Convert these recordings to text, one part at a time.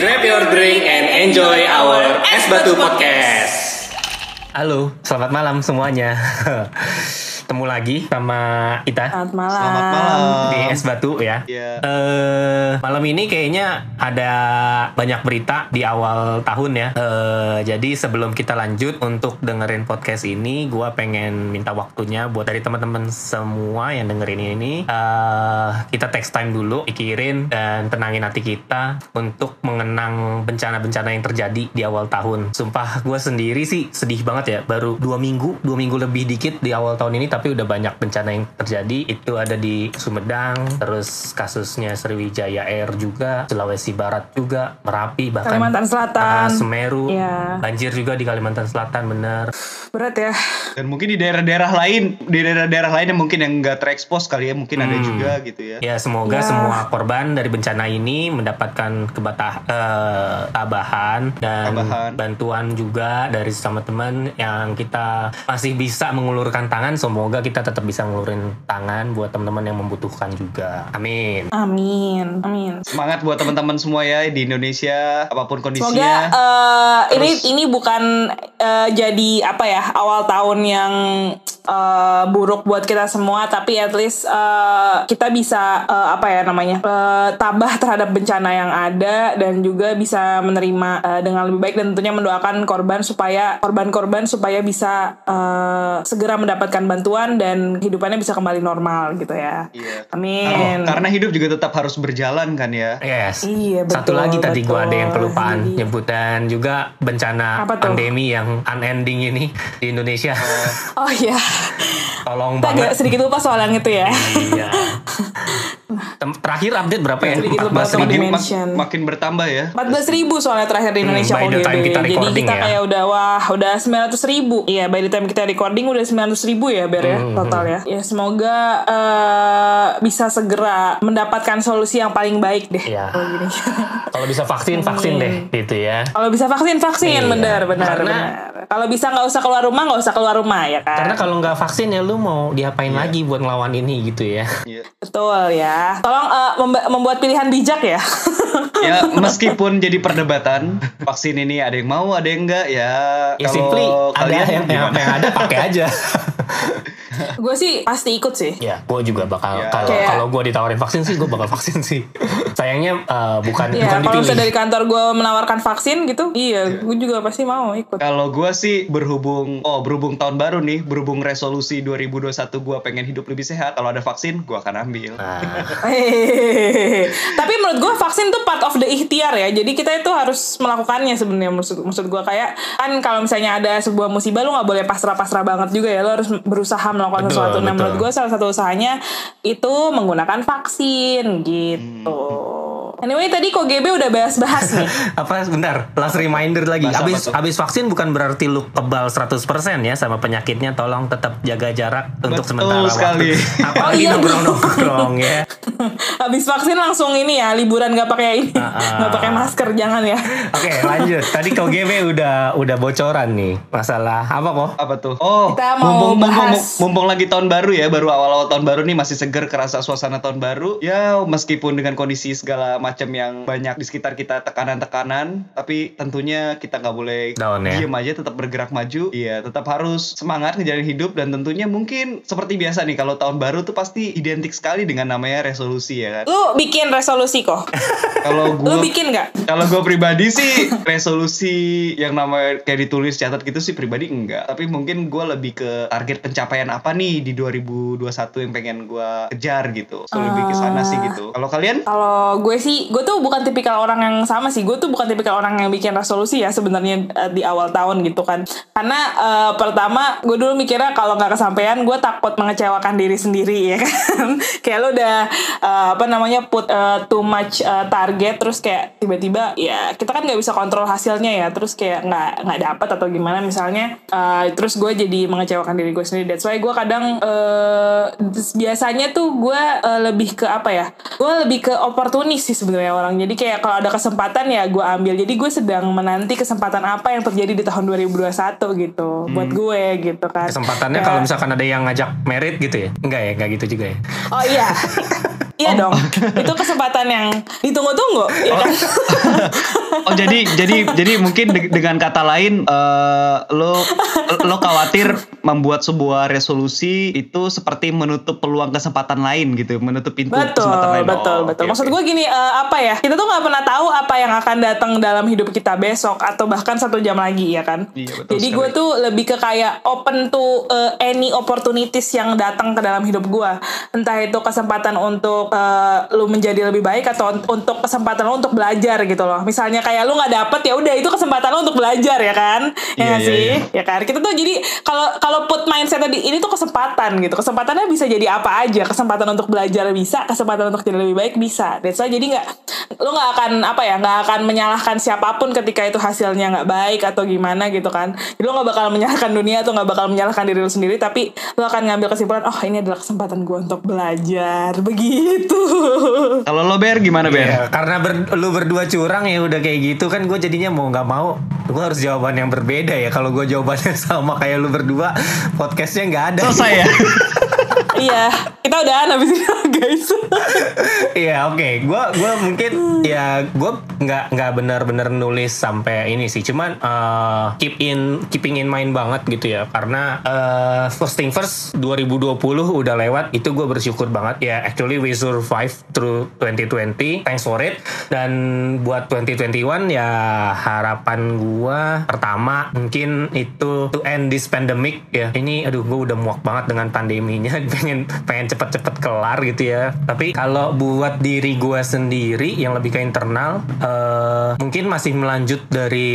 Grab your drink and enjoy our Es Batu Podcast. Halo, selamat malam semuanya. Ketemu lagi sama kita Selamat malam. Selamat malam. di Es Batu ya. Iya. Eh, malam ini kayaknya ada banyak berita di awal tahun ya. Eh, jadi sebelum kita lanjut untuk dengerin podcast ini, gua pengen minta waktunya buat dari teman-teman semua yang dengerin ini, eh, kita text time dulu, pikirin dan tenangin hati kita untuk mengenang bencana-bencana yang terjadi di awal tahun. Sumpah gue sendiri sih sedih banget ya. Baru dua minggu, dua minggu lebih dikit di awal tahun ini, tapi udah banyak bencana yang terjadi. Itu ada di Sumedang, terus kasusnya Sriwijaya Air juga, Sulawesi Barat juga, Merapi bahkan Kalimantan Selatan. ah, Semeru, Iya. banjir juga di Kalimantan Selatan bener. Berat ya. Dan mungkin di daerah-daerah lain, di daerah-daerah lain yang mungkin yang nggak terekspos kali ya, mungkin ada Hmm. juga gitu ya. Ya semoga Ya. semua korban dari bencana ini mendapatkan kebatah eh, tabahan dan Tabahan. bantuan juga dari sesama teman yang kita masih bisa mengulurkan tangan. Semoga kita tetap bisa ngulurin tangan buat teman-teman yang membutuhkan juga. Amin. Amin. Amin. Semangat buat teman-teman semua ya di Indonesia, apa pun Semoga kondisinya. eh, ini Terus- ini bukan eh, jadi apa ya awal tahun yang eh, buruk buat kita semua, tapi at least eh, kita bisa eh, apa ya namanya eh, tabah terhadap bencana yang ada dan juga bisa menerima eh, dengan lebih baik dan tentunya mendoakan korban supaya korban-korban supaya bisa eh, segera mendapatkan bantuan dan kehidupannya bisa kembali normal gitu ya. Iya. Amin. Karena hidup juga tetap harus berjalan kan ya. Yes. Iya, Satu betul, lagi tadi gua ada yang kelupaan Jadi- nyebut dan juga bencana pandemi yang unending ini di Indonesia. Oh iya. Tolong Kita agak banget. sedikit lupa soal yang itu ya. Iya. Terakhir update berapa ya? Sedikit lupa 14 sama ribu. mak- makin bertambah ya. 14 ribu soalnya terakhir di Indonesia Hmm, by the time kita Jadi recording kita ya. kayak udah wah udah 900 ribu. Iya by the time kita recording udah 900 ribu ya Ber ya Hmm, total ya. Ya semoga eh, bisa segera mendapatkan solusi yang paling baik deh. Iya. Kalau gini. Kalau bisa vaksin, vaksin deh, gitu ya. Kalau bisa vaksin vaksin Iya. benar benar Karena- benar. Kalau bisa nggak usah keluar rumah nggak usah keluar rumah ya kan. Karena kalau nggak vaksin ya lu mau diapain Iya. lagi buat ngelawan ini gitu ya. Iya. Betul ya. Tolong eh, memba- membuat pilihan bijak ya. Ya meskipun jadi perdebatan vaksin ini ada yang mau ada yang enggak ya. Ya simply kalau ada kalian yang, yang, yang ada pakai aja. gue sih pasti ikut sih. ya, gue juga bakal Ya. kalau Kayak- kalau gue ditawarin vaksin sih gue bakal vaksin sih. Sayangnya eh, bukan Iya, bukan kalau dipilih. dari kantor gue menawarkan vaksin gitu, iya, gue juga pasti mau ikut. Kalau gue sih berhubung, oh berhubung tahun baru nih, berhubung resolusi 2021 gue pengen hidup lebih sehat. Kalau ada vaksin, gue akan ambil. Nah, Hehehe. Tapi menurut gue vaksin tuh part of the ikhtiar ya. Jadi kita itu harus melakukannya sebenarnya. Maksud maksud gue kayak kan kalau misalnya ada sebuah musibah lu nggak boleh pasrah-pasrah banget juga ya. Lu harus berusaha melakukan Betul, sesuatu. Nah betul. menurut gue salah satu usahanya itu menggunakan vaksin gitu. Anyway tadi kok GB udah bahas-bahas nih. apa sebentar last reminder lagi Bahasa habis apa tuh? habis vaksin bukan berarti lu kebal 100% ya sama penyakitnya tolong tetap jaga jarak untuk Betul sementara sekali. waktu apalagi Oh, iya. nongkrong nongkrong ya Habis vaksin langsung ini ya liburan nggak pakai ini, Ah, nggak pakai masker jangan ya. Oke lanjut. Tadi kau GB udah udah bocoran nih masalah apa kok? Apa tuh? Oh, Kita mau mumpung, mumpung, bahas. mumpung lagi tahun baru ya, baru awal-awal tahun baru nih masih seger kerasa suasana tahun baru. Ya, meskipun dengan kondisi segala macam yang banyak di sekitar kita tekanan-tekanan, tapi tentunya kita nggak boleh Down ya. diem aja, tetap bergerak maju. Iya, tetap harus semangat ngejalanin hidup dan tentunya mungkin seperti biasa nih kalau tahun baru tuh pasti identik sekali dengan namanya resolusi ya kan. Lu bikin resolusi kok. Kalau Lu gue bikin nggak? kalau gue pribadi sih resolusi yang namanya kayak ditulis catat gitu sih pribadi enggak. Tapi mungkin gue lebih ke target pencapaian apa nih di 2021 yang pengen gue kejar gitu. So lebih ke sana sih gitu. Kalau kalian? Kalau gue sih, gue tuh bukan tipikal orang yang sama sih. Gue tuh bukan tipikal orang yang bikin resolusi ya sebenarnya eh, di awal tahun gitu kan. Karena eh, pertama, gue dulu mikirnya kalau nggak kesampaian, gue takut mengecewakan diri sendiri ya kan. kayak lo udah eh, apa namanya put eh, too much eh, target, terus kayak tiba-tiba ya kita kan nggak bisa kontrol hasilnya ya. Terus kayak nggak nggak dapat atau gimana misalnya. eh, terus gue jadi mengecewakan diri gue sendiri. That's why gue kadang eh, biasanya tuh gue eh, lebih ke apa ya? Gue lebih ke oportunis sih sebenarnya orang. Jadi kayak kalau ada kesempatan ya gue ambil. Jadi gue sedang menanti kesempatan apa yang terjadi di tahun 2021 gitu buat gue gitu kan. Kesempatannya Kayak- kalau misalkan ada yang ngajak merit gitu ya? Enggak ya, enggak gitu juga ya. Oh iya. Iya Iya dong. Itu kesempatan yang ditunggu-tunggu, ya kan? Oh jadi jadi jadi mungkin de- dengan kata lain eh, lo lo khawatir membuat sebuah resolusi itu seperti menutup peluang kesempatan lain gitu, menutup pintu Betul, kesempatan lain. betul, Oh, betul. oke, Maksud gue gini, eh, apa ya? Kita tuh nggak pernah tahu apa yang akan datang dalam hidup kita besok atau bahkan satu jam lagi, ya kan? Iya, betul Jadi gue tuh lebih ke kayak open to eh, any opportunities yang datang ke dalam hidup gue. Entah itu kesempatan untuk eh, lu menjadi lebih baik atau un- untuk kesempatan lu untuk belajar gitu loh. Misalnya kayak lu nggak dapet ya udah itu kesempatan lu untuk belajar ya kan? Ya Iya, nggak iya, sih? iya. ya kan kita tuh jadi kalau kalau put mindset tadi ini tuh kesempatan gitu kesempatannya bisa jadi apa aja kesempatan untuk belajar bisa kesempatan untuk jadi lebih baik bisa that's why jadi nggak lu nggak akan apa ya nggak akan menyalahkan siapa pun ketika itu hasilnya nggak baik atau gimana gitu kan jadi lu nggak bakal menyalahkan dunia atau nggak bakal menyalahkan diri lu sendiri tapi lu akan ngambil kesimpulan oh ini adalah kesempatan gue untuk belajar begitu Kalau lo Ber gimana Ber? Ya, karena ber- lu berdua curang ya udah kayak gitu kan gue jadinya mau nggak mau gue harus jawaban yang berbeda ya kalau gue jawabannya sama kayak lu berdua podcastnya nggak ada Selesai ya. iya. Kita udah habis ini guys. Iya oke, gua gua mungkin ya gua nggak nggak benar-benar nulis sampai ini sih, cuman eh, keep in keeping in mind banget gitu ya, karena eh, first thing first 2020 udah lewat, itu gue bersyukur banget. Ya. Actually we survive through 2020, thanks for it. Dan buat 2021 ya harapan gua pertama mungkin itu to end this pandemic. Ya. Ini aduh gue udah muak banget dengan pandeminya, pengen cepet-cepet kelar gitu ya. Tapi kalau buat diri gue sendiri yang lebih ke internal, eh, mungkin masih melanjut dari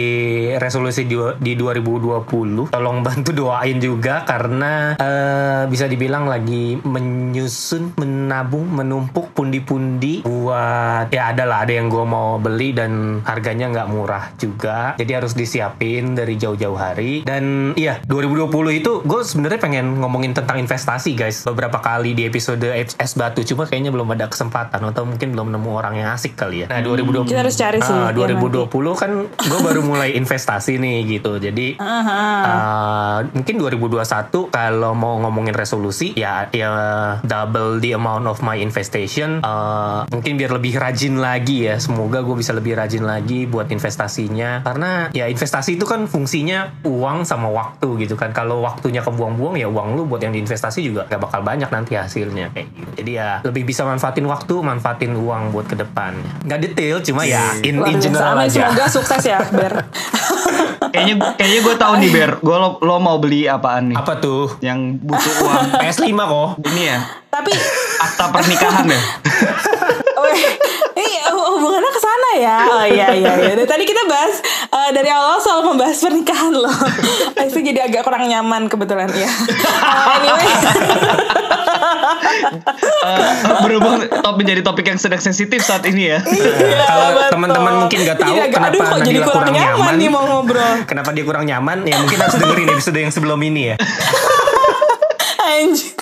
resolusi di, di 2020. Tolong bantu doain juga karena eh, bisa dibilang lagi menyusun, menabung, menumpuk pundi-pundi buat ya ada lah ada yang gue mau beli dan harganya nggak murah juga. Jadi harus disiapin dari jauh-jauh hari. Dan iya 2020 itu gue sebenarnya pengen ngomongin tentang investasi guys. Beberapa kali di episode es batu cuma kayaknya belum ada kesempatan atau mungkin belum nemu orang yang asik kali ya. Nah 2020 Kita harus cari sih, Ah, ya 2020 kan gue baru mulai investasi nih gitu. Jadi uh, mungkin 2021 kalau mau ngomongin resolusi ya ya double the amount of my investation. Uh, mungkin biar lebih rajin lagi ya. Semoga gue bisa lebih rajin lagi buat investasinya. Karena ya investasi itu kan fungsinya uang sama waktu gitu kan. Kalau waktunya kebuang-buang ya uang lu buat yang diinvestasi juga gak bakal banyak nanti hasilnya kayak gitu. Jadi ya lebih bisa manfaatin waktu, manfaatin uang buat ke depannya. Gak detail cuma ya in, Luar in biasa. general aja. semoga sukses ya Ber kayaknya kayaknya gue tahu nih Ber. Gue lo, lo mau beli apaan nih? Apa tuh? Yang butuh uang. PS5 kok. Ini ya. tapi Akta pernikahan ya. Hubungannya ke sana ya. Oh iya iya iya. Dari tadi kita bahas eh, dari awal soal membahas pernikahan loh. Itu jadi agak kurang nyaman kebetulan ya. Eh, anyway, Eh, berhubung top menjadi topik yang sedang sensitif saat ini ya. Iya, kalau teman-teman mungkin nggak tahu Jadi agak, kenapa aduh, kok jadi kurang, kurang nyaman, nyaman. nih mau ngobrol. Kenapa dia kurang nyaman? Ya mungkin harus dengerin episode yang sebelum ini ya. Anjir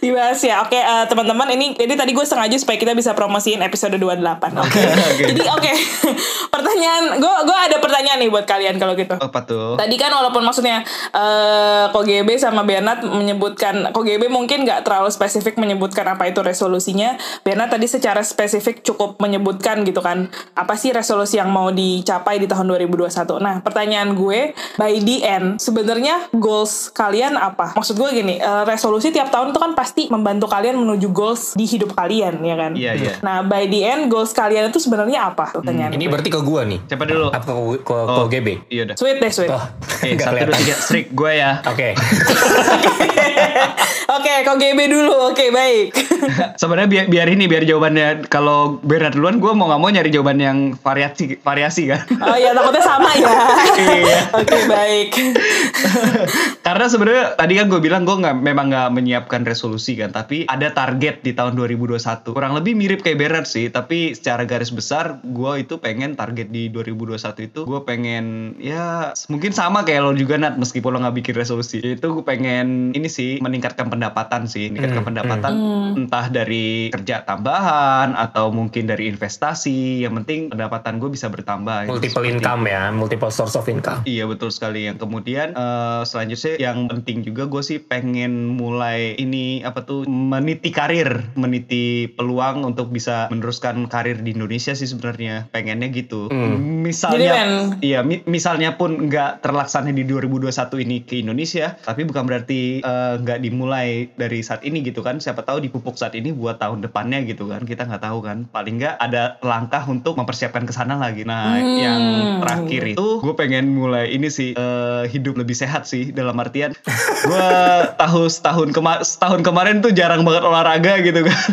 Dibahas ya Oke eh, teman-teman ini Jadi tadi gue sengaja supaya kita bisa promosiin episode 28 Oke Jadi oke Pertanyaan Gue gue ada pertanyaan nih buat kalian kalau gitu Apa tuh? Tadi kan walaupun maksudnya eh KGB sama Bernard menyebutkan KGB mungkin nggak terlalu spesifik menyebutkan apa itu resolusinya. Bernard tadi secara spesifik cukup menyebutkan gitu kan apa sih resolusi yang mau dicapai di tahun 2021. Nah pertanyaan gue by the end sebenarnya goals kalian apa? Maksud gue gini eh, resolusi tiap tahun itu kan pasti membantu kalian menuju goals di hidup kalian ya kan? Iya, iya. Nah by the end goals kalian itu sebenarnya apa? Pertanyaan Ini gue. berarti ke gua nih. Siapa dulu? Apa ke, ke, ke Oh, GB? Iya udah. Sweet deh sweet. Oh, Oke, nggak satu dua tiga strik gue ya. Oke. Oke, kau GB dulu. Oke, baik. Sebenarnya biar, biar ini biar jawabannya kalau Bernard duluan gue mau nggak mau nyari jawaban yang variasi variasi kan. Oh iya, takutnya sama ya. Iya. Oke, baik. Karena sebenarnya tadi kan gue bilang gue nggak memang nggak menyiapkan resolusi kan, tapi ada target di tahun 2021. Kurang lebih mirip kayak Bernard sih, tapi secara garis besar gue itu pengen target di 2021 itu gue pengen ya mungkin sama kayak lo juga Nat meskipun lo nggak bikin resolusi. Itu gue pengen ini sih meningkatkan pendapatan sih, meningkatkan Hmm, pendapatan entah dari kerja tambahan atau mungkin dari investasi. Yang penting pendapatan gue bisa bertambah. gitu. Multiple Seperti income ya, multiple source of income. Iya betul sekali. Yang kemudian eh, selanjutnya yang penting juga gue sih pengen mulai ini apa tuh meniti karir, meniti peluang untuk bisa meneruskan karir di Indonesia sih sebenarnya. Pengennya gitu. Hmm. Misalnya Jadi, Iya, mi- misalnya pun nggak terlaksana di 2021 ini ke Indonesia, tapi bukan berarti eh, nggak dimulai dari saat ini gitu kan. Siapa tahu dipupuk saat ini buat tahun depannya gitu kan. Kita nggak tahu kan. Paling nggak ada langkah untuk mempersiapkan ke sana lagi. Nah, Hmm. yang terakhir itu gue pengen mulai ini sih eh, hidup lebih sehat sih dalam artian gue tahun setahun kema setahun kemarin tuh jarang banget olahraga gitu kan.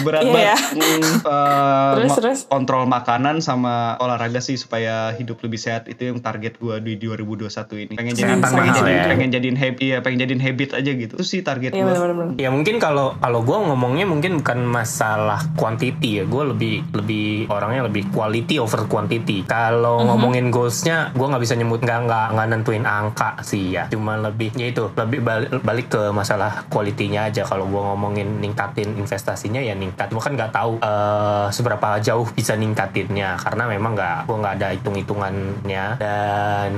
Berat Iya. banget. Mm, eh, Terus, ma- terus? kontrol makanan sama olahraga sih supaya hidup lebih sehat itu yang target gua di 2021 ini. Pengen jadi pengen, jadi, ya. pengen jadiin habit, ya pengen jadiin habit aja gitu. Itu sih target Iya gua. benar-benar. Ya mungkin kalau kalau gue ngomongnya mungkin bukan masalah quantity ya, gue lebih lebih orangnya lebih quality over quantity. Kalau ngomongin goalsnya, gue nggak bisa nyebut nggak nggak nggak nentuin angka sih ya. Cuma lebih ya itu lebih balik, balik ke masalah quality-nya aja. Kalau gue ngomongin ningkatin investasinya ya ningkat. Gue kan nggak tahu eh, seberapa jauh bisa ningkatinnya. Karena memang nggak gue nggak ada hitung-hitungannya. Dan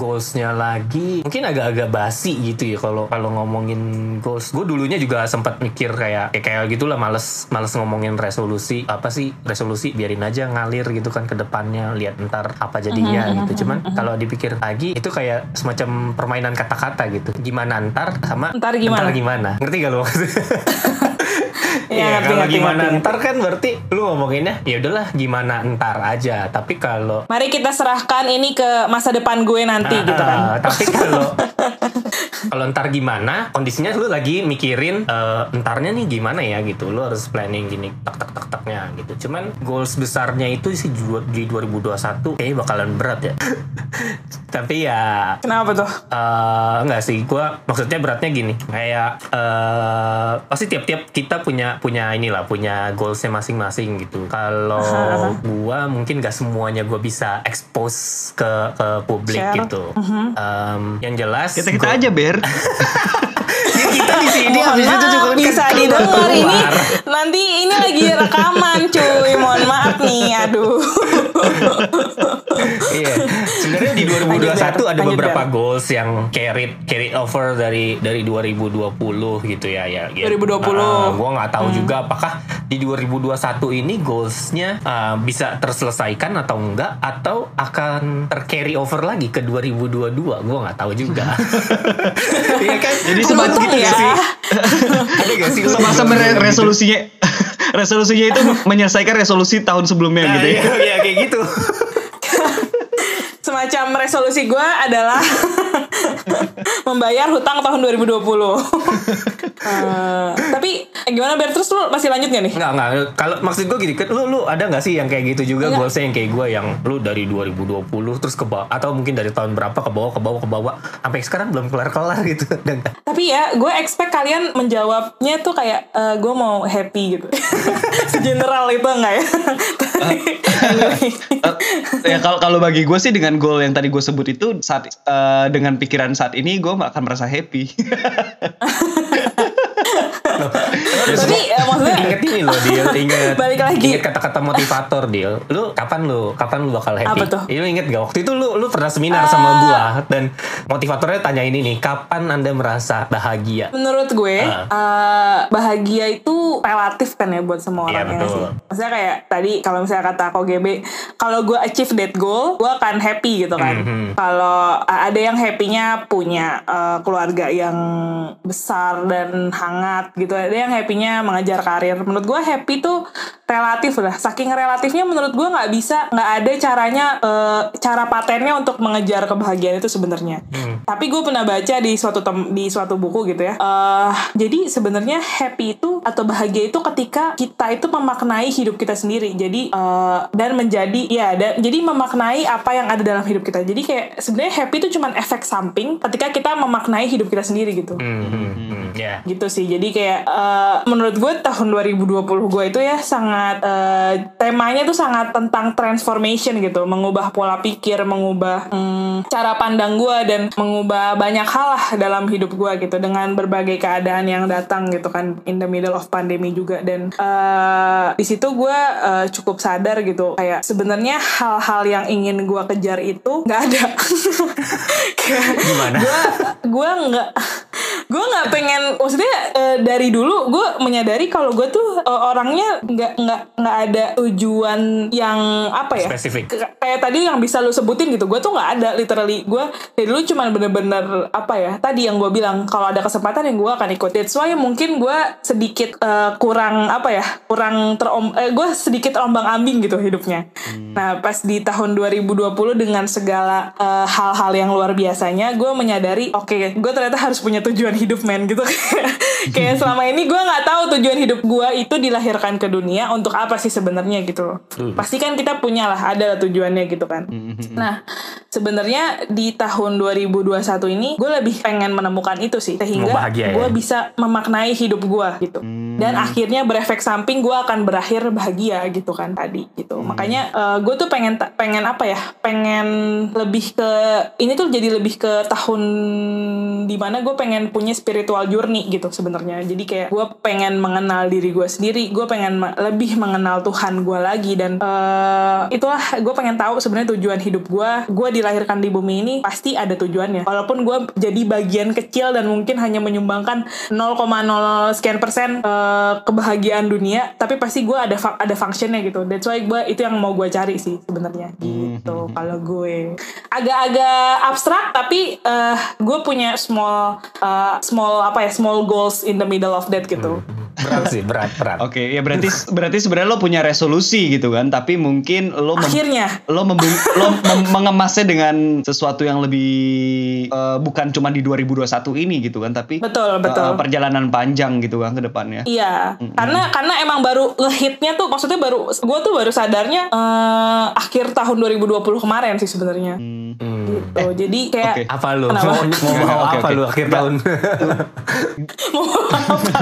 goalsnya lagi mungkin agak-agak basi gitu ya kalau kalau ngomongin goals. Gue dulunya juga sempat mikir kayak kayak, kayak gitulah males males ngomongin resolusi. Apa sih resolusi? Biarin aja ngalir gitu kan ke depannya. Lihat ntar apa jadinya gitu. cuman kalau dipikir lagi itu kayak semacam permainan kata-kata gitu. Gimana ntar sama Ntar gimana? gimana ngerti gak lu maksudnya Iya, ngerti, kalau ngerti, gimana ngerti, ntar kan berarti lu ngomonginnya ya udahlah gimana ntar aja. Tapi kalau Mari kita serahkan ini ke masa depan gue nanti Ah, gitu kan. ah, tapi kalau kalau ntar gimana kondisinya lu lagi mikirin eh, entarnya nih gimana ya? Gitu. Lu harus planning gini tak tak tak taknya gitu. Cuman goals besarnya itu sih di 2021 kayaknya bakalan berat ya. Tapi ya Kenapa tuh? eh enggak sih. Gua maksudnya beratnya gini. Kayak eh pasti tiap-tiap kita punya punya inilah punya goalsnya masing-masing gitu kalau gua mungkin gak semuanya gua bisa expose ke ke publik Share. gitu Em, yang jelas Kita kita gua- aja ber. Ya, kita di sini Mohon habis itu juga bisa keluar- didengar ini. Nanti ini lagi rekaman cuy. Mohon maaf nih. Aduh. Iya. Sebenarnya di 2021 Lanjut, Ber. ada beberapa Ber. goals yang carried carried over dari dari 2020 gitu ya ya. ya. 2020. Uh, gua nggak Hmm. tahu juga apakah di 2021 ini goalsnya uh, bisa terselesaikan atau enggak atau akan tercarry over lagi ke 2022. Gua nggak tahu juga. Iya kan? Jadi semacam gitu ya. gak sih? Ada gak sih 2022? resolusinya resolusinya itu menyelesaikan resolusi tahun sebelumnya Nah, gitu ya. iya, iya, kayak gitu. Semacam resolusi gue adalah membayar hutang tahun 2020. Eh, tapi eh, gimana Ber? Terus lu masih lanjut gak nih? Enggak, enggak. Kalau maksud gue gini, kan lu lu ada nggak sih yang kayak gitu juga Enggak. goalsnya yang kayak gue yang lu dari 2020 terus ke bawah atau mungkin dari tahun berapa ke bawah ke bawah ke bawah sampai sekarang belum kelar-kelar gitu. Tapi ya, gue expect kalian menjawabnya tuh kayak gue mau happy gitu. General itu enggak ya? Eh, ya kalau kalau bagi gue sih dengan goal yang tadi gue sebut itu saat eh, dengan pikiran saat ini gue akan merasa happy. Tapi eh, maksudnya inget ini loh Dil, inget Balik lagi. inget kata-kata motivator Dil. Lu kapan lu kapan lu bakal happy? Apa tuh? Lu inget gak waktu itu lu lu pernah seminar sama gua dan motivatornya tanya ini nih, kapan Anda merasa bahagia? menurut gue Ah. eh, bahagia itu relatif kan ya buat semua Iya, orang ya sih. Maksudnya kayak tadi kalau misalnya kata KGB, kalau gue achieve that goal, gue akan happy gitu kan. Mhm. Kalau uh, ada yang happynya punya uh, keluarga yang besar dan hangat gitu, ada yang happynya mengejar karir. Menurut gue happy tuh relatif lah. Saking relatifnya menurut gue nggak bisa, nggak ada caranya, uh, cara patennya untuk mengejar kebahagiaan itu sebenarnya. Hmm. Tapi gue pernah baca di suatu tem- di suatu buku gitu ya. Eh, jadi sebenarnya happy itu atau bahagia itu ketika kita itu memaknai hidup kita sendiri. Jadi eh, dan menjadi ya dan jadi memaknai apa yang ada dalam hidup kita. Jadi kayak sebenarnya happy itu cuma efek samping ketika kita memaknai hidup kita sendiri gitu Hmm, hmm, hmm, ya. gitu sih jadi kayak eh, menurut gue tahun 2020 gue itu ya sangat eh, temanya tuh sangat tentang transformation gitu. Mengubah pola pikir mengubah hmm, cara pandang gue dan mengubah banyak hal lah dalam hidup gue gitu. Dengan berbagai keadaan yang datang gitu kan in the middle of pandemi juga. Dan eh, di situ gue eh, cukup sadar gitu. Kayak sebenarnya hal-hal yang ingin gue kejar itu nggak ada. Gimana? gue gue nggak gue nggak pengen maksudnya eh, dari dulu gue menyadari kalau gue tuh eh, orangnya nggak nggak nggak ada tujuan yang apa ya Spesifik. Kayak tadi yang bisa lu sebutin gitu gue tuh nggak ada literally. Gue dari dulu cuma bener-bener apa ya tadi yang gue bilang kalau ada kesempatan yang gue akan ikut. That's why mungkin gue sedikit eh, kurang apa ya kurang terom eh, gue sedikit ombang ambing gitu hidupnya. Nah pas di tahun 2020 dengan segala hal-hal yang luar biasanya gue menyadari oke gue ternyata harus punya tujuan hidup men gitu. Kayak selama ini gue nggak tahu tujuan hidup gue itu dilahirkan ke dunia untuk apa sih sebenarnya gitu. Loh pasti kan kita punya lah ada lah tujuannya gitu kan. Nah sebenarnya di tahun 2021 ini gue lebih pengen menemukan itu sih sehingga ya? gue bisa memaknai hidup gue gitu. Dan akhirnya berefek samping gue akan berakhir bahagia gitu kan tadi gitu. Makanya gue tuh pengen pengen apa ya pengen lebih ke ini tuh jadi lebih ke tahun di mana gue pengen punya spiritual journey gitu sebenarnya. Jadi kayak gue pengen mengenal diri gue sendiri gue pengen me- lebih mengenal Tuhan gue lagi dan eh, itulah gue pengen tahu sebenarnya tujuan hidup gue gue dilahirkan di bumi ini pasti ada tujuannya. Walaupun gue jadi bagian kecil dan mungkin hanya menyumbangkan 0,0 sekian persen eh, kebahagiaan dunia tapi pasti gue ada ada functionnya gitu. That's why gue itu yang mau gue cari sih sebenarnya gitu kalau gue. Agak-agak abstrak tapi eh, gue punya small eh, small apa ya small goals in the middle of that gitu berat sih berat berat Oke, ya berarti berarti sebenarnya lo punya resolusi gitu kan, tapi mungkin lo mem- akhirnya lo, membu- lo mem- mengemasnya dengan sesuatu yang lebih eh, bukan cuma di 2021 ini gitu kan, tapi betul betul eh, perjalanan panjang gitu kan ke depannya. Iya, karena karena emang baru ngehitnya tuh maksudnya baru gue tuh baru sadarnya eh, akhir tahun 2020 kemarin sih sebenarnya. Gitu. Jadi kayak Oke. apa lu Kenapa? mau, mau oke, apa oke. lu akhir tahun mau apa?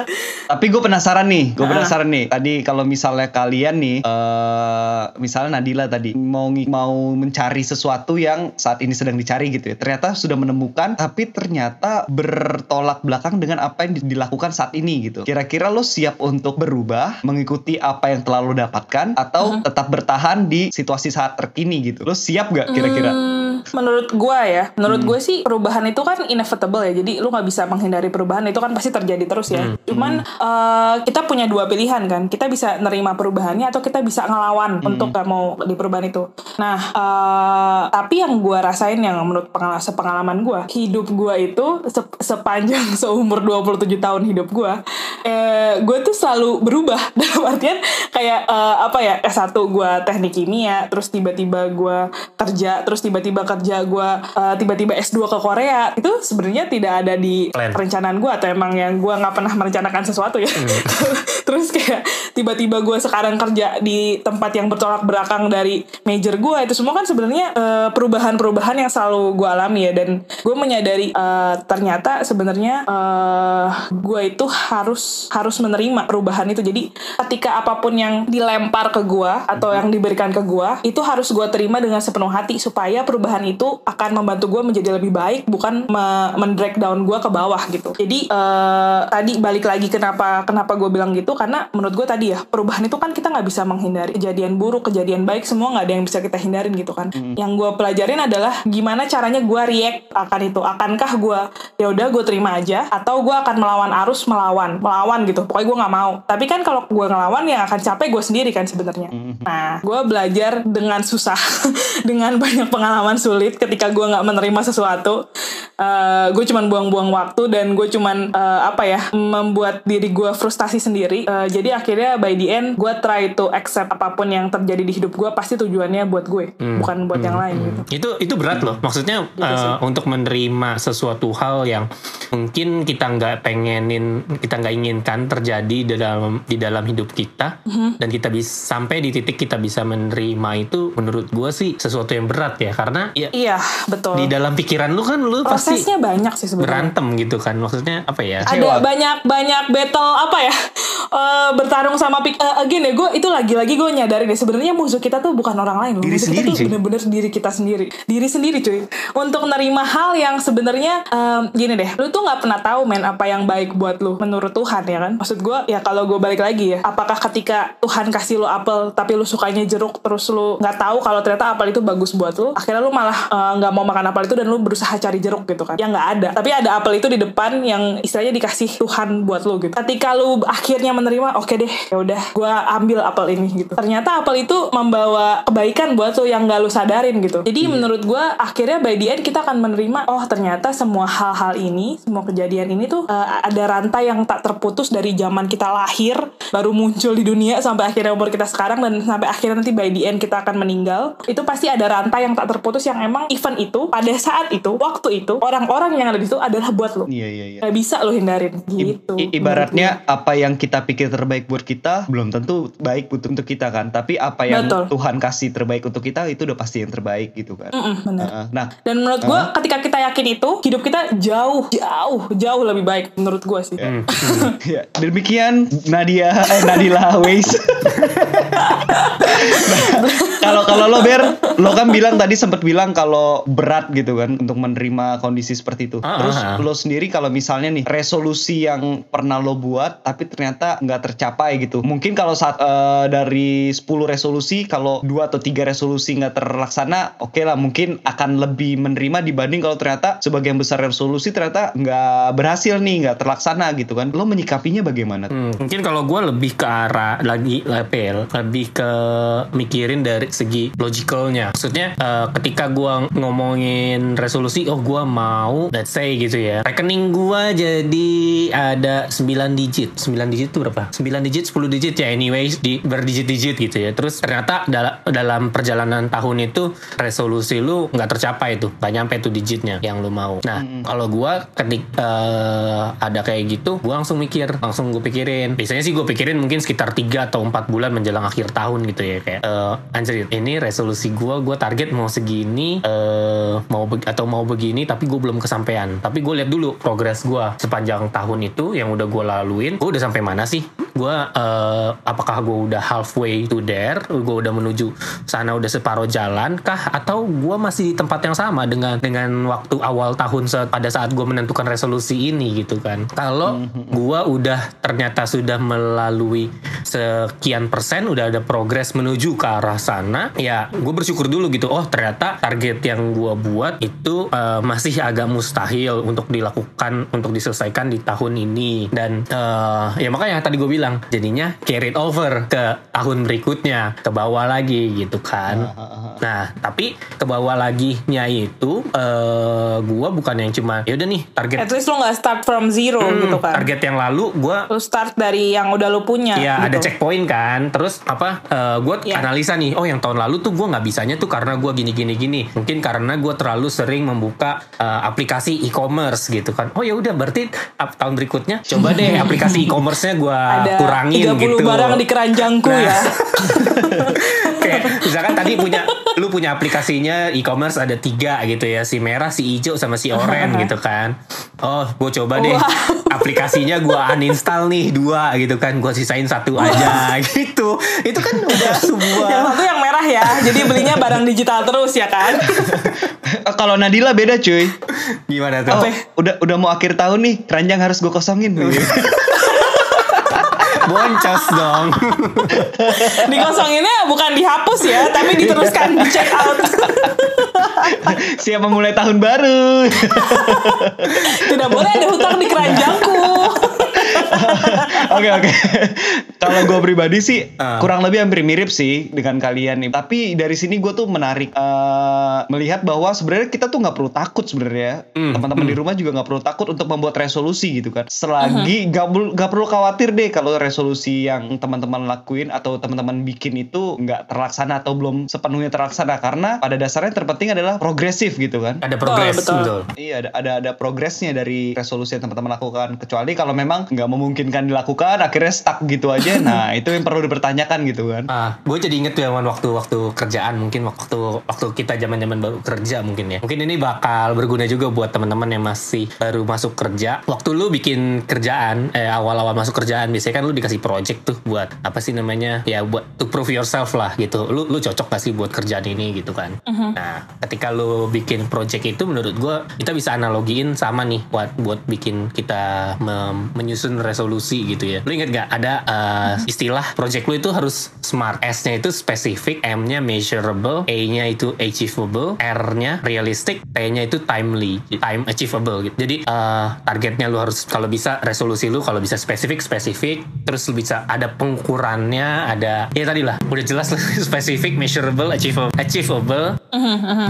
Tapi gue penasaran nih, gue Ah. penasaran nih. Tadi kalau misalnya kalian nih, eh misalnya Nadila tadi mau mau mencari sesuatu yang saat ini sedang dicari gitu ya. Ternyata sudah menemukan, tapi ternyata bertolak belakang dengan apa yang di- dilakukan saat ini gitu. Kira-kira lo siap untuk berubah, mengikuti apa yang telah lo dapatkan, atau Uh-huh. tetap bertahan di situasi saat terkini gitu? Lo siap gak kira-kira? Hmm, menurut gue ya, menurut gue sih perubahan itu kan inevitable ya. Jadi lu nggak bisa menghindari perubahan itu kan pasti terjadi terus ya. Cuman eh, kita punya dua pilihan kan. Kita bisa nerima perubahannya atau kita bisa ngelawan untuk gak mau di perubahan itu. Nah, eh, tapi yang gue rasain yang menurut pengalaman sepengalaman gue, hidup gue itu sep- sepanjang seumur 27 tahun hidup gue, eh, gue tuh selalu berubah dalam artian kayak eh, apa ya S1 gue teknik kimia, terus tiba-tiba gue kerja, terus tiba-tiba kerja gue eh, tiba-tiba S2 ke Korea, itu sebenarnya tidak ada di Plan. perencanaan gue atau emang yang gue nggak pernah merencanakan sesuatu ya. terus kayak tiba-tiba gue sekarang kerja di tempat yang bertolak belakang dari major gue itu semua kan sebenarnya eh, perubahan-perubahan yang selalu gue alami ya dan gue menyadari eh, ternyata sebenarnya eh, gue itu harus harus menerima perubahan itu jadi ketika apa pun yang dilempar ke gue atau yang diberikan ke gue itu harus gue terima dengan sepenuh hati supaya perubahan itu akan membantu gue menjadi lebih baik bukan me- mendrag down gue ke bawah gitu. Jadi eh, tadi balik lagi kenapa kenapa gue bilang gitu karena menurut gue tadi ya perubahan itu kan kita nggak bisa menghindari. Kejadian buruk kejadian baik semua nggak ada yang bisa kita hindarin gitu kan. Yang gue pelajarin adalah gimana caranya gue react akan itu. Akankah gue ya udah gue terima aja atau gue akan melawan arus melawan melawan gitu. Pokoknya gue nggak mau. Tapi kan kalau gue ngelawan yang akan capek gue sendiri kan sebenarnya. Nah gue belajar dengan susah dengan banyak pengalaman sulit ketika gue nggak menerima sesuatu. Eh, gue cuman buang-buang waktu dan gue cuman eh, apa ya membuat diri gue frustasi sendiri. Eh, jadi akhirnya by the end gue try to accept apa pun yang terjadi di hidup gue pasti tujuannya buat gue bukan buat yang lain gitu. Itu itu berat loh. Maksudnya eh, untuk menerima sesuatu hal yang mungkin kita nggak pengenin kita nggak inginkan terjadi di dalam di dalam hidup kita dan kita bisa sampai di titik kita bisa menerima itu menurut gue sih sesuatu yang berat ya. Karena ya iya betul di dalam pikiran lu kan lu pasti prosesnya banyak sih sebenarnya berantem gitu kan maksudnya apa ya ada banyak banyak battle apa ya eh, bertarung sama-sama pik eh, again ya gue itu lagi-lagi gue nyadarin ya sebenarnya musuh kita tuh bukan orang lain loh. Diri musuh sendiri, kita tuh bener-bener diri kita sendiri. Diri sendiri cuy. Untuk nerima hal yang sebenarnya em, gini deh, lu tuh nggak pernah tahu men apa yang baik buat lu menurut Tuhan ya kan. Maksud gue ya kalau gue balik lagi ya, apakah ketika Tuhan kasih lu apel tapi lu sukanya jeruk terus lu nggak tahu kalau ternyata apel itu bagus buat lu, akhirnya lu malah eh, nggak mau makan apel itu dan lu berusaha cari jeruk gitu kan. Ya nggak ada. Tapi ada apel itu di depan yang istilahnya dikasih Tuhan buat lu gitu. Ketika lu akhirnya menerima, oke deh, ya udah, gue ambil apel ini gitu. Ternyata apel itu membawa kebaikan buat lu yang gak lu sadarin gitu. Jadi menurut gue akhirnya by the end kita akan menerima, oh ternyata semua hal-hal ini, semua kejadian ini tuh eh, ada rantai yang tak terputus dari zaman kita lahir, baru muncul di dunia sampai akhirnya umur kita sekarang dan sampai akhirnya nanti by the end kita akan meninggal. Itu pasti ada rantai yang tak terputus yang emang event itu pada saat itu, waktu itu, orang-orang yang ada di situ adalah buat lu. Iya iya iya. Gak bisa lo hindarin gitu. i- ibaratnya apa yang kita pikir terbaik buat kita belum tentu baik untuk, untuk kita kan tapi apa yang Betul. Tuhan kasih terbaik untuk kita itu udah pasti yang terbaik gitu kan Mm-mm, bener. Heeh. nah Dan menurut gue ketika kita yakin itu hidup kita jauh jauh jauh lebih baik menurut gue sih. Hmm. ya demikian Nadia eh, Nadila Ways kalau kalau lo ber lo kan bilang tadi sempat bilang kalau berat gitu kan untuk menerima kondisi seperti itu. Ah, terus ah, lo sendiri kalau misalnya nih resolusi yang pernah lo buat tapi ternyata nggak tercapai gitu. Mungkin kalau saat eh, dari 10 resolusi kalau dua atau tiga resolusi nggak terlaksana oke lah mungkin akan lebih menerima dibanding kalau ternyata sebagian besar resolusi ternyata nggak berhasil nih nggak terlaksana gitu kan. Lo menyikapinya bagaimana? Hmm, mungkin kalau gue lebih ke arah lagi level, lebih ke mikirin dari segi logicalnya. Maksudnya eh, ketika gue ngomongin resolusi, oh gue mau, let's say gitu ya, rekening gue jadi ada 9 digit. 9 digit itu berapa? 9 digit, 10 digit ya anyways, di berdijit-digit gitu ya. Terus ternyata dal- dalam perjalanan tahun itu resolusi lu nggak tercapai tuh, nggak nyampe tuh digitnya yang lu mau. Nah, kalau gue ketik eh, ada kayak gitu, gue langsung mikir, langsung gue pikirin. Biasanya sih gue pikirin mungkin sekitar 3 atau 4 bulan menjelang akhir tahun gitu ya kayak eh anjir ini resolusi gue, gue target mau segini eh mau atau mau begini tapi gue belum kesampaian. Tapi gue lihat dulu progres gue sepanjang tahun itu yang udah gue laluin, gue udah sampai mana sih? Gue eh, apakah gue udah halfway to there? Gue udah menuju sana udah separuh jalan kah? Atau gue masih di tempat yang sama dengan dengan waktu awal tahun saat pada saat gue menentukan resolusi ini gitu kan? Kalau gue udah ternyata sudah melalui sekian persen, udah ada progres menuju ke arah sana, ya gue bersyukur dulu gitu. Oh ternyata target yang gue buat itu eh, masih agak mustahil untuk dilakukan untuk diselesaikan di tahun ini dan eh, ya makanya tadi gue bilang jadinya carried over ke tahun berikutnya ke bawah lagi gitu kan. Nah tapi ke bawah laginya itu eh gue bukan yang cuma ya udah nih target At least lo nggak start from zero Hmm, gitu kan. target yang lalu gue Lo start dari yang udah lo punya. Iya gitu. ada checkpoint kan Terus apa Gue Iya. analisa nih Oh yang tahun lalu tuh gue nggak bisanya tuh Karena gue gini gini gini Mungkin karena gue terlalu sering membuka eh, Aplikasi e-commerce gitu kan Oh ya udah berarti ap- Tahun berikutnya Coba deh aplikasi e-commerce-nya gue kurangin 30 gitu barang di keranjangku Nah. ya. Kayak misalkan tadi punya lu punya aplikasinya e-commerce ada tiga gitu ya si merah si hijau sama si oranye gitu kan oh gue coba deh Wow. aplikasinya gue uninstall nih dua gitu kan gue sisain satu aja gitu itu kan udah sebuah yang satu yang merah ya. Jadi belinya barang digital terus ya kan. Eh, kalau Nadila beda cuy gimana tuh Oh, udah udah mau akhir tahun nih keranjang harus gue kosongin boncos dong Dikosonginnya bukan dihapus ya, tapi diteruskan di check out. siap memulai tahun baru Tidak boleh ada hutang di keranjangku. Oke oke. Kalau gue pribadi sih Ah. kurang lebih hampir mirip sih dengan kalian nih. Tapi dari sini gue tuh menarik eh, melihat bahwa sebenarnya kita tuh nggak perlu takut sebenarnya. Hmm, Teman-teman di rumah juga nggak perlu takut untuk membuat resolusi gitu kan. Selagi nggak perlu nggak perlu khawatir deh kalau resolusi yang teman-teman lakuin atau teman-teman bikin itu nggak terlaksana atau belum sepenuhnya terlaksana karena pada dasarnya terpenting adalah progresif gitu kan. ada progres betul. betul Iya ada ada ada progresnya dari resolusi yang teman-teman lakukan kecuali kalau memang nggak memungkinkan dilakukan akhirnya stuck gitu aja. Nah, itu yang perlu dipertanyakan gitu kan. Ah, gue jadi inget tuh zaman waktu-waktu kerjaan mungkin waktu waktu kita zaman-zaman baru kerja mungkin ya. Mungkin ini bakal berguna juga buat teman-teman yang masih baru masuk kerja. Waktu lu bikin kerjaan, eh awal-awal masuk kerjaan biasanya kan lu dikasih project tuh buat apa sih namanya? Ya buat to prove yourself lah gitu. Lu lu cocok gak sih buat kerjaan ini gitu kan. Nah, ketika lu bikin project itu menurut gue kita bisa analogiin sama nih buat buat bikin kita mem- menyusun resolusi gitu ya. Lu inget gak ada uh, istilah project lu itu harus smart. S-nya itu specific, M-nya measurable, A-nya itu achievable, R-nya realistic, T-nya itu timely, time achievable gitu. Jadi uh, targetnya lu harus kalau bisa resolusi lu kalau bisa spesifik spesifik, terus lu bisa ada pengukurannya, ada ya tadi lah udah jelas lah spesifik, measurable, achievable, achievable,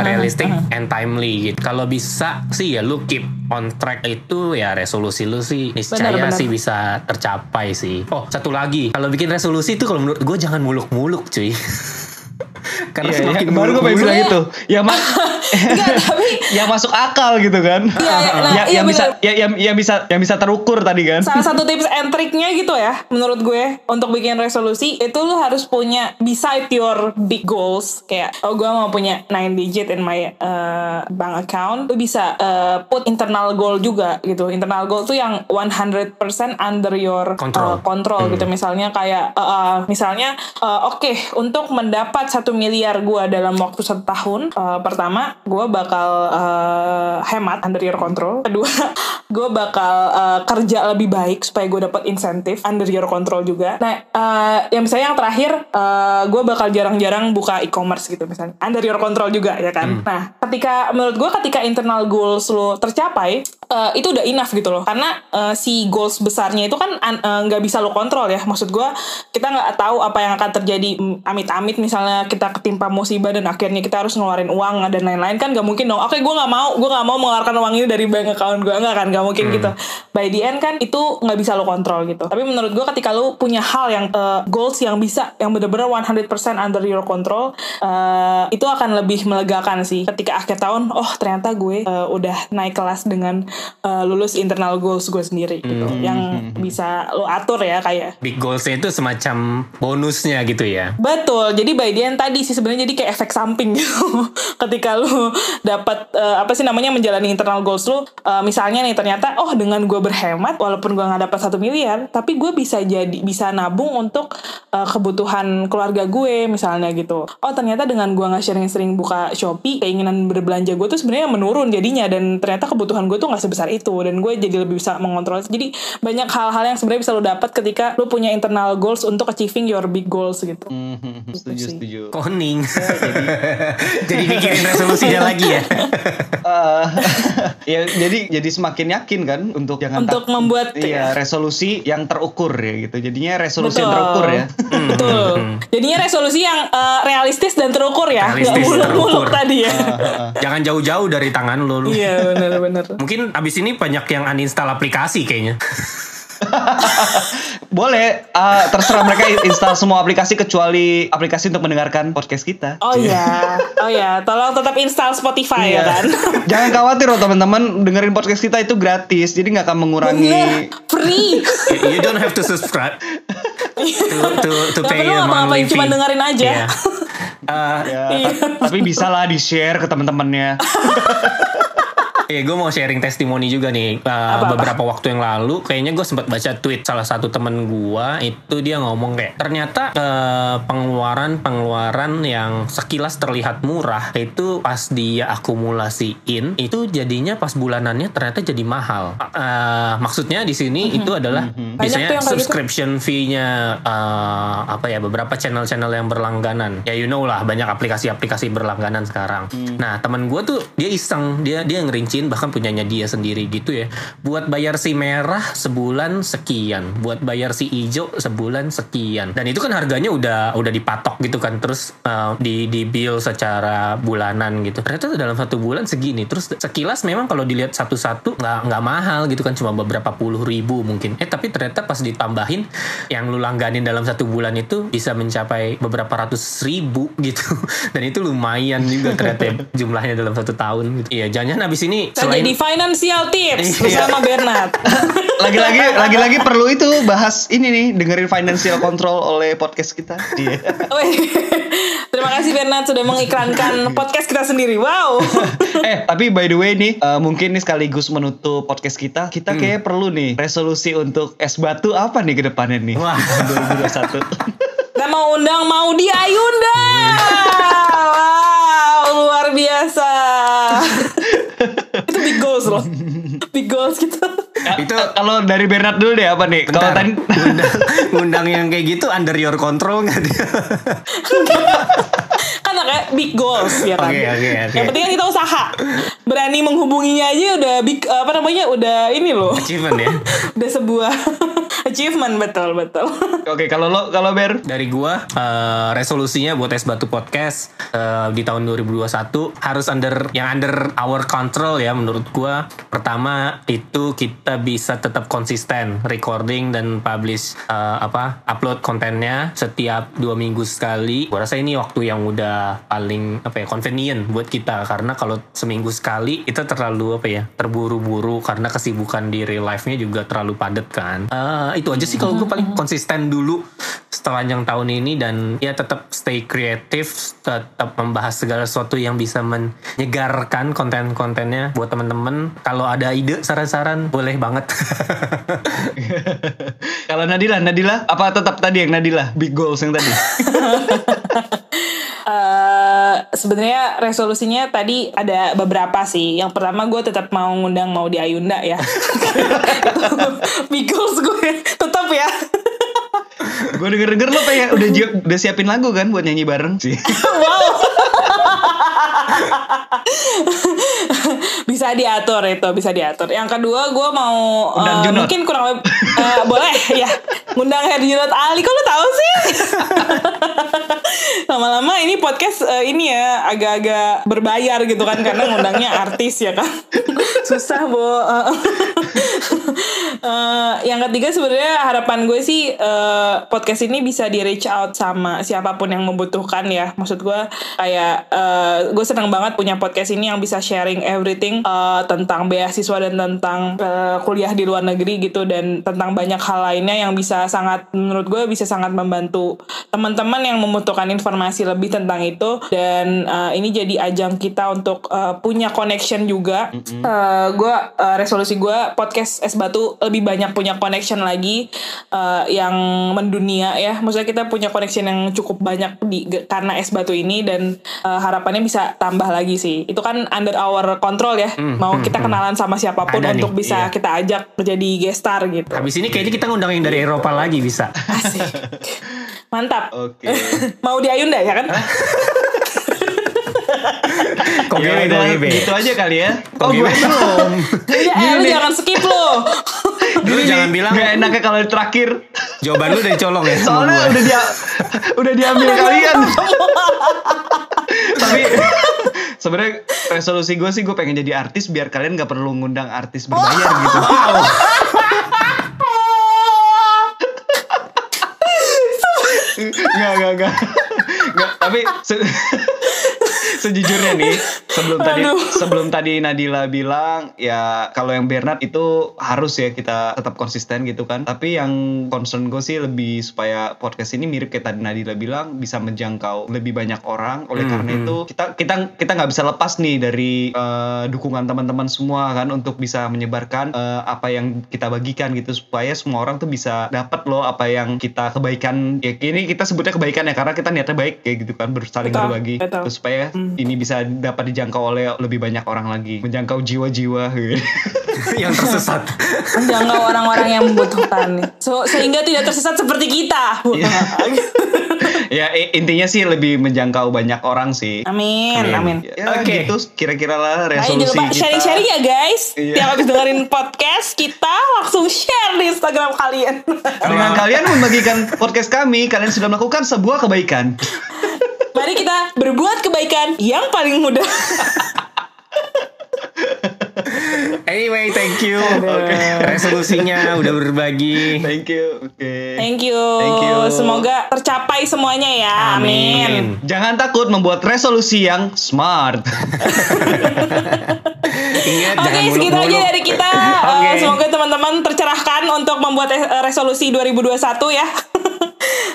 realistic and timely gitu. Kalau bisa sih ya lu keep on track itu ya resolusi lu sih niscaya Benar, benar. sih bisa tercapai sih. Oh satu lagi kalau bikin resolusi itu kalau menurut gue jangan muluk-muluk cuy. Karena Iya, semakin baru gue pengen bilang itu. Ya ma Enggak, tapi yang masuk akal gitu kan. Iya, iya, nah, yang, iya yang bisa ya, yang, yang bisa yang bisa terukur tadi kan. salah satu tips and triknya gitu ya menurut gue untuk bikin resolusi itu lu harus punya beside your big goals kayak oh gue mau punya 9 digit in my uh, bank account lu bisa uh, put internal goal juga gitu internal goal tuh yang 100% under your Control. uh, control gitu misalnya kayak uh, uh, misalnya uh, oke untuk mendapat satu miliar gue dalam waktu satu tahun uh, pertama gue bakal uh, hemat under your control. Kedua gue bakal uh, kerja lebih baik supaya gue dapat insentif under your control juga. Nah uh, yang misalnya yang terakhir uh, gue bakal jarang-jarang buka e-commerce gitu misalnya. Under your control juga ya kan? Nah ketika menurut gue ketika internal goals lo tercapai uh, itu udah enough gitu loh. Karena uh, si goals besarnya itu kan an- uh, nggak bisa lo kontrol ya. Maksud gue kita nggak tahu apa yang akan terjadi Mm, amit-amit misalnya kita ketimpa musibah dan akhirnya kita harus ngeluarin uang dan lain-lain kan nggak mungkin dong. Oke gue nggak mau gue nggak mau mengeluarkan uang ini dari bank account gue nggak kan? Nggak mungkin gitu. By the end kan itu nggak bisa lo kontrol gitu. Tapi menurut gue ketika lo punya hal yang uh, goals yang bisa yang bener-bener 100% under your control uh, itu akan lebih melegakan sih. Ketika akhir tahun oh ternyata gue uh, udah naik kelas dengan uh, lulus internal goals gue sendiri gitu. Yang bisa lo atur ya kayak. Big goalsnya itu semacam bonusnya gitu ya. Betul. Jadi by the end tadi sih sebenarnya jadi kayak efek samping gitu. Ketika lu dapat eh, apa sih namanya menjalani internal goals lu, eh, misalnya nih ternyata oh dengan gue berhemat walaupun gue nggak dapat satu miliar, tapi gue bisa jadi bisa nabung untuk eh, kebutuhan keluarga gue misalnya gitu. Oh ternyata dengan gue nggak sering-sering buka Shopee, keinginan berbelanja gue tuh sebenarnya menurun jadinya dan ternyata kebutuhan gue tuh nggak sebesar itu dan gue jadi lebih bisa mengontrol. Jadi banyak hal-hal yang sebenarnya bisa lo dapat ketika lu punya internal goals untuk achieving your big goals gitu. Mhm, setuju sih. setuju. Koning. jadi mikirin resolusinya lagi ya. Eh, ya jadi jadi semakin yakin kan untuk jangan Untuk tak- membuat- iya resolusi yang terukur ya gitu. Jadinya resolusi yang Betul. terukur ya. Betul. Jadinya resolusi yang eh, realistis dan terukur ya. Realistis, muluk-muluk terukur. tadi ya. Jangan jauh-jauh dari tangan lo. lu. Iya benar-benar. Mungkin abis ini banyak yang uninstall aplikasi kayaknya. Boleh ah, terserah mereka install semua aplikasi kecuali aplikasi untuk mendengarkan podcast kita. Oh iya, oh iya. Tolong tetap install Spotify ya Iya. kan. Jangan khawatir loh teman-teman dengerin podcast kita itu gratis jadi nggak akan mengurangi Bener, free. You don't have to subscribe to to to pay a ngapa-ngapain, monthly cuma dengerin aja. Ya, Iya. ta- tapi bisa lah di share ke teman-temannya. Iya, gue mau sharing testimoni juga nih. Uh, Apa-apa? beberapa waktu yang lalu, kayaknya gue sempat baca tweet salah satu temen gue itu dia ngomong kayak ternyata uh, pengeluaran-pengeluaran yang sekilas terlihat murah itu pas dia akumulasiin itu jadinya pas bulanannya ternyata jadi mahal. Uh, maksudnya di sini itu adalah yang kayak gitu. subscription fee-nya uh, apa ya beberapa channel-channel yang berlangganan. Ya you know lah banyak aplikasi-aplikasi berlangganan sekarang. Nah teman gue tuh dia iseng dia dia ngerincin bahkan punyanya dia sendiri gitu ya. Buat bayar si merah sebulan sekian, buat bayar si hijau sebulan sekian. Dan itu kan harganya udah udah dipatok gitu kan terus uh, di di bill secara bulanan gitu. Ternyata dalam satu bulan segini. Terus sekilas memang kalau dilihat satu-satu nggak nggak mahal gitu kan cuma beberapa puluh ribu mungkin. Eh tapi ternyata pas ditambahin yang lu langganin dalam satu bulan itu bisa mencapai beberapa ratus ribu gitu. Dan itu lumayan juga ternyata jumlahnya dalam satu tahun gitu. Iya jangan habis ini Kita jadi financial tips Iya. bersama Bernard. Lagi-lagi lagi-lagi perlu itu bahas ini nih dengerin financial control oleh podcast kita. Iya. Terima kasih Bernard sudah mengiklankan podcast kita sendiri. Wow. eh tapi by the way nih eh, mungkin nih sekaligus menutup podcast kita kita kayak perlu nih resolusi untuk es batu apa nih ke depannya nih Wah. 2021 Kita mau undang mau di Ayunda. Wow, luar biasa. Itu big goals loh. Big goals gitu. Itu Eh, kalau dari Bernard dulu deh apa nih kalau tadi ngundang, ngundang yang kayak gitu under your control nggak dia? kan kayak big goals ya kan. Oke, oke, oke. Yang penting kan kita usaha. Berani menghubunginya aja udah big apa namanya udah ini loh. Achievement ya. udah sebuah achievement betul betul. oke kalau lo kalau Ber Dari gua eh, resolusinya buat es batu podcast eh, di tahun 2021 harus under yang under our control ya menurut gua. Pertama itu kita bisa tetap konsisten recording dan publish eh, apa upload kontennya setiap dua minggu sekali. Gua rasa ini waktu yang udah paling apa ya convenient buat kita karena kalau seminggu sekali itu terlalu apa ya terburu-buru karena kesibukan di real life-nya juga terlalu padat kan. Eh, itu aja sih kalau gue paling konsisten dulu sepanjang tahun ini dan ya tetap stay kreatif, tetap membahas segala sesuatu yang bisa menyegarkan konten-kontennya buat temen-temen. Kalau ada ide, saran-saran boleh banget. kalau Nadila Nadila apa tetap tadi yang Nadila big goals yang tadi eh sebenarnya resolusinya tadi ada beberapa sih. Yang pertama gue tetap mau ngundang mau di Ayunda ya. Goals gue tetap ya. gue denger denger lo pengen udah udah siapin lagu kan buat nyanyi bareng sih wow. bisa diatur itu, bisa diatur. Yang kedua gue mau Undang Junot. mungkin kurang lebih eh, boleh ya ngundang Herjunot Ali. Kok lu tahu sih? Lama-lama ini podcast eh, ini ya agak-agak berbayar gitu kan karena ngundangnya artis ya kan. Susah, Bo. Eh, yang ketiga sebenarnya harapan gue sih eh, podcast ini bisa di reach out sama siapa pun yang membutuhkan ya. Maksud gue kayak eh, gue senang banget punya podcast ini yang bisa sharing everything eh, tentang beasiswa dan tentang eh, kuliah di luar negeri gitu dan tentang banyak hal lainnya yang bisa sangat menurut gue bisa sangat membantu teman-teman yang membutuhkan informasi lebih tentang itu dan eh, ini jadi ajang kita untuk eh, punya connection juga. Eh, gue eh, resolusi gue podcast es batu lebih banyak punya connection lagi eh, yang mendunia ya. Maksudnya kita punya connection yang cukup banyak di karena es batu ini dan eh, harapannya bisa tambah lagi sih. Itu kan under our control ya. Mau kita kenalan sama siapa pun Ada nih, untuk bisa iya. kita ajak jadi guest star gitu. Habis ini kayaknya kita ngundang yang dari Eropa lagi bisa. Asik. Mantap. oke Mau di Ayunda ya kan? Kok ya gitu aja kali ya Kok oh gue belum Ya, eh, lu jangan skip lo. Lu jangan bilang Gak enaknya kalau terakhir jawaban lu dari colong ya. Soalnya udah dia udah diambil kalian. Tapi sebenarnya resolusi gue sih gue pengen jadi artis biar kalian gak perlu ngundang artis berbayar gitu. Gak, gak, gak. Gak, tapi se- sejujurnya nih sebelum tadi Aduh. sebelum tadi Nadila bilang ya kalau yang Bernard itu harus ya kita tetap konsisten gitu kan tapi yang concern gue sih lebih supaya podcast ini mirip kayak tadi Nadila bilang bisa menjangkau lebih banyak orang oleh Hmm, karena hmm. itu kita kita kita nggak bisa lepas nih dari eh, dukungan teman-teman semua kan untuk bisa menyebarkan eh, apa yang kita bagikan gitu supaya semua orang tuh bisa dapat loh apa yang kita kebaikan ya ini kita sebutnya kebaikan ya karena kita niatnya baik kayak gitu kan bersaling Betul, berbagi betul. Terus supaya ini bisa dapat dijangkau oleh lebih banyak orang lagi menjangkau jiwa-jiwa gitu. yang tersesat. menjangkau orang-orang yang membutuhkan nih. So, sehingga tidak tersesat seperti kita. ya i- intinya sih lebih menjangkau banyak orang sih amin, amin. ya Oke. gitu kira-kira lah Ayo jangan resolusi lupa kita sharing-sharing ya guys. Iya. Tiap habis dengerin podcast kita langsung share di Instagram kalian. dengan kalian membagikan podcast kami kalian sudah melakukan sebuah kebaikan Mari kita berbuat kebaikan yang paling mudah. Anyway, thank you. Resolusinya udah berbagi. thank you oke Thank you. Thank you. Semoga tercapai semuanya ya. Amin. jangan takut membuat resolusi yang smart Ingat Oke, jangan segitu aja dari kita. Oke. Eh, semoga teman-teman tercerahkan untuk membuat resolusi 2021 ya.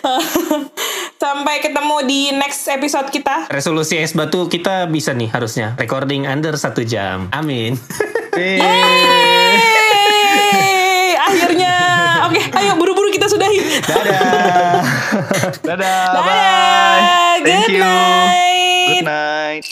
Sampai ketemu di next episode kita. Resolusi es batu kita bisa nih harusnya. Recording under satu jam. Amin. Yeay. Akhirnya. Oke, okay, ayo buru-buru kita sudahi. Dadah. Dadah. Dadah. Bye. Thank Good you. Night. Good night.